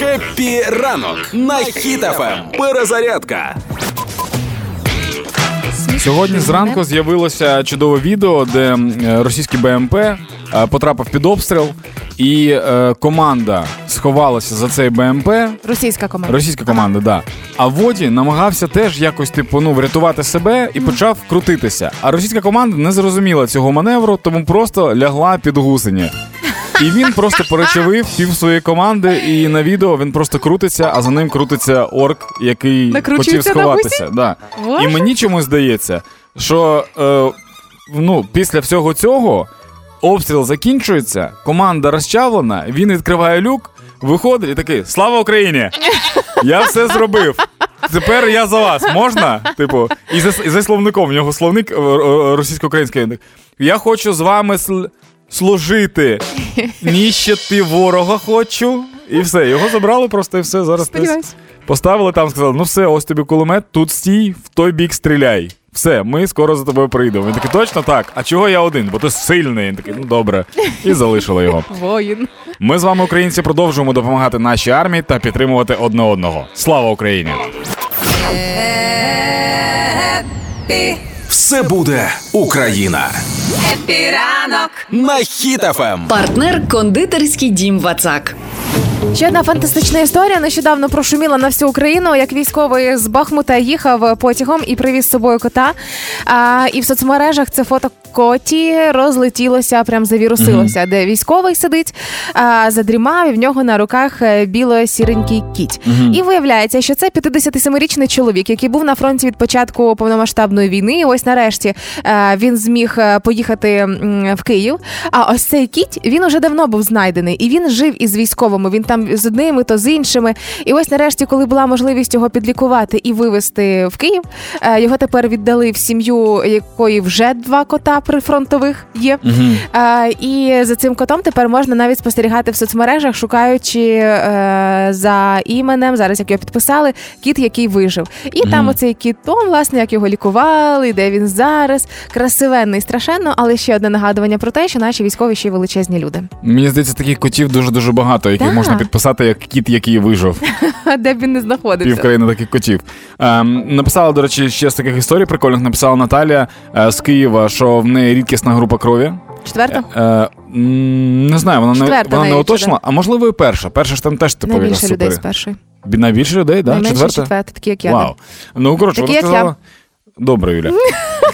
Happy ранок на Хіт FM. Перезарядка. Сьогодні зранку з'явилося чудове відео, де російський БМП е, потрапив під обстріл, і е, команда сховалася за цей БМП. Російська команда. Російська команда, да. А водій намагався теж якось типу ну врятувати себе і почав крутитися. А російська команда не зрозуміла цього маневру, тому просто лягла під гусені. І він просто перечавив пів своєї команди, і на відео він просто крутиться, а за ним крутиться орк, який хотів сховатися. Да. І мені чомусь здається, що е, ну, після всього цього обстріл закінчується, команда розчавлена, він відкриває люк, виходить і такий: Слава Україні! Я все зробив. Тепер я за вас можна? Типу, і за, і за словником в нього словник е, е, російсько-український. Я хочу з вами сл служити. Ніщити ворога хочу. І все. Його забрали просто і все. Зараз Сподіваюсь. поставили там, сказали: ну все, ось тобі кулемет, тут стій, в той бік стріляй. Все, ми скоро за тобою прийдемо. Він такий, точно так. А чого я один? Бо ти сильний. Він такий, ну добре. І залишили його. Воїн. Ми з вами, українці, продовжуємо допомагати нашій армії та підтримувати одне одного. Слава Україні! Все буде Україна. Хеппі ранок на Хіт FM. Партнер кондитерський дім Вацак. Ще одна фантастична історія. Нещодавно прошуміла на всю Україну, як військовий з Бахмута їхав потягом і привіз з собою кота. А, І в соцмережах це фото кота розлетілося, прям завірусилося, mm-hmm. де військовий сидить, а, задрімав і в нього на руках е, біло-сіренький кіт. Mm-hmm. І виявляється, що це 57-річний чоловік, який був на фронті від початку повномасштабної війни. І Ось нарешті а, е, він зміг е, поїхати в Київ. А ось цей кіт він уже давно був знайдений, і він жив із військовими. Він там з одними, то з іншими. І ось нарешті, коли була можливість його підлікувати і вивезти в Київ, його тепер віддали в сім'ю, якої вже два кота прифронтових є. Угу. І за цим котом тепер можна навіть спостерігати в соцмережах, шукаючи е, за іменем, зараз як його підписали, кіт, який вижив. І угу. там оцей кіт, он, власне, як його лікували, де він зараз. Красивенний, страшенно, але ще одне нагадування про те, що наші військові ще й величезні люди. Мені здається, таких котів дуже дуже багато, яких можна підписати як кіт, який вижив. Де б він не знаходився. Пів країни таких котів. Ем, Написала, до речі, ще з таких історій прикольних. Написала Наталія е, з Києва, що в неї рідкісна група крові. Четверта? Е, не знаю, вона Четверта не вона не уточнила, а можливо і перша. Перша ж там теж типові Найбільше людей з першої. Найбільше людей, да? Четверта? четверта, такі як я. Вау. Ну, коротше, такі, вона сказала... Я. Добре, Юля.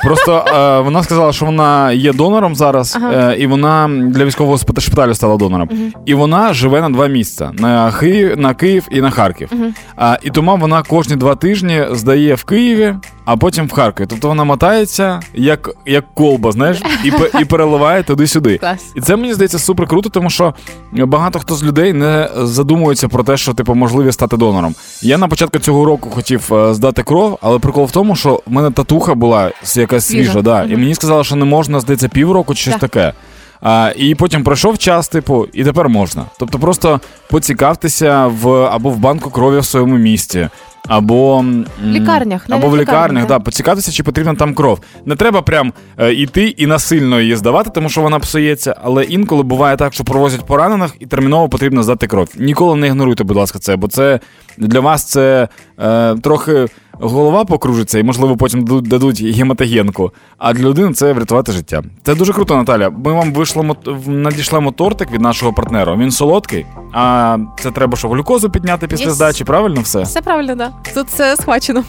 Просто е, вона сказала, що вона є донором зараз, ага. е, і вона для військового шпиталю стала донором. Угу. І вона живе на два місця: на Київ, на Київ і на Харків. Угу. А, І тому вона кожні два тижні здає в Києві, а потім в Харкові. Тобто вона мотається як як колба, знаєш, і і переливає туди-сюди. Клас. І це мені здається супер круто, тому що багато хто з людей не задумується про те, що типу можливі стати донором. Я на початку цього року хотів е, здати кров, але прикол в тому, що в мене татуха була якась свіжа, да, mm і мені сказали, що не можна здається півроку чи щось yeah. таке. А, І потім пройшов час, типу, і тепер можна. Тобто, просто поцікавтеся в або в банку крові в своєму місті, або лікарнях, або в лікарнях, да, поцікавитися, чи потрібна там кров. Не треба прям е, йти і насильно її здавати, тому що вона псується. Але інколи буває так, що провозять поранених, і терміново потрібно здати кров. Ніколи не ігноруйте, будь ласка, це, бо це для вас це е, трохи голова покружиться, і, можливо, потім дадуть гематогенку. А для людини це врятувати життя. Це дуже круто, Наталя. Ми вам вийшло надішлемо тортик від нашого партнера. Він солодкий, а це треба, що глюкозу підняти після yes. здачі. Правильно все? Все правильно, да. Тут все схвачено.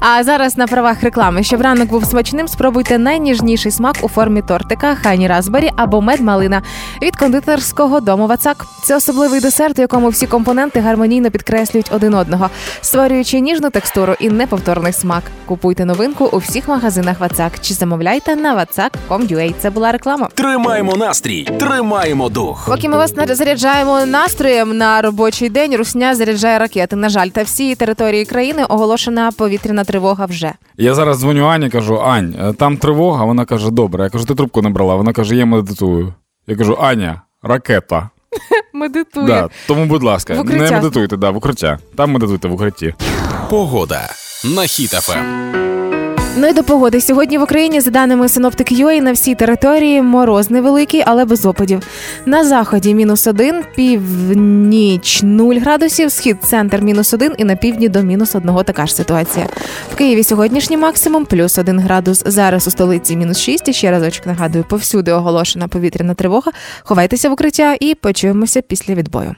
А зараз на правах реклами, щоб ранок був смачним, спробуйте найніжніший смак у формі тортика, хані Разбері або мед-малина від кондитерського дому Вацак. Це особливий десерт, у якому всі компоненти гармонійно підкреслюють один одного, створюючи ніжну текстуру і неповторний смак. Купуйте новинку у всіх магазинах Вацак чи замовляйте на vatsak.com.ua. Це була реклама. Тримаємо настрій, тримаємо дух. Поки ми вас заряджаємо настроєм на робочий день. Русня заряджає ракети. На жаль, та всі території країни оголошена повітряна тривога. Вже я зараз дзвоню Ані, кажу: Ань, е, там тривога. Вона каже: Добре. Я кажу, ти трубку не брала. Вона каже: Я медитую. Я кажу, Аня, ракета. Медитує. Да, Тому, будь ласка, не медитуйте, да, в укриття. Там медитуйте в укритті. Погода на Хіт FM. Ну і до погоди. Сьогодні в Україні, за даними Sinoptik UA, на всій території мороз невеликий, але без опадів. На заході мінус один, північ 0 градусів, схід центр мінус один і на півдні до мінус одного така ж ситуація. В Києві сьогоднішній максимум плюс один градус. Зараз у столиці мінус 6. І ще разочок нагадую, повсюди оголошена повітряна тривога. Ховайтеся в укриття і почуємося після відбою.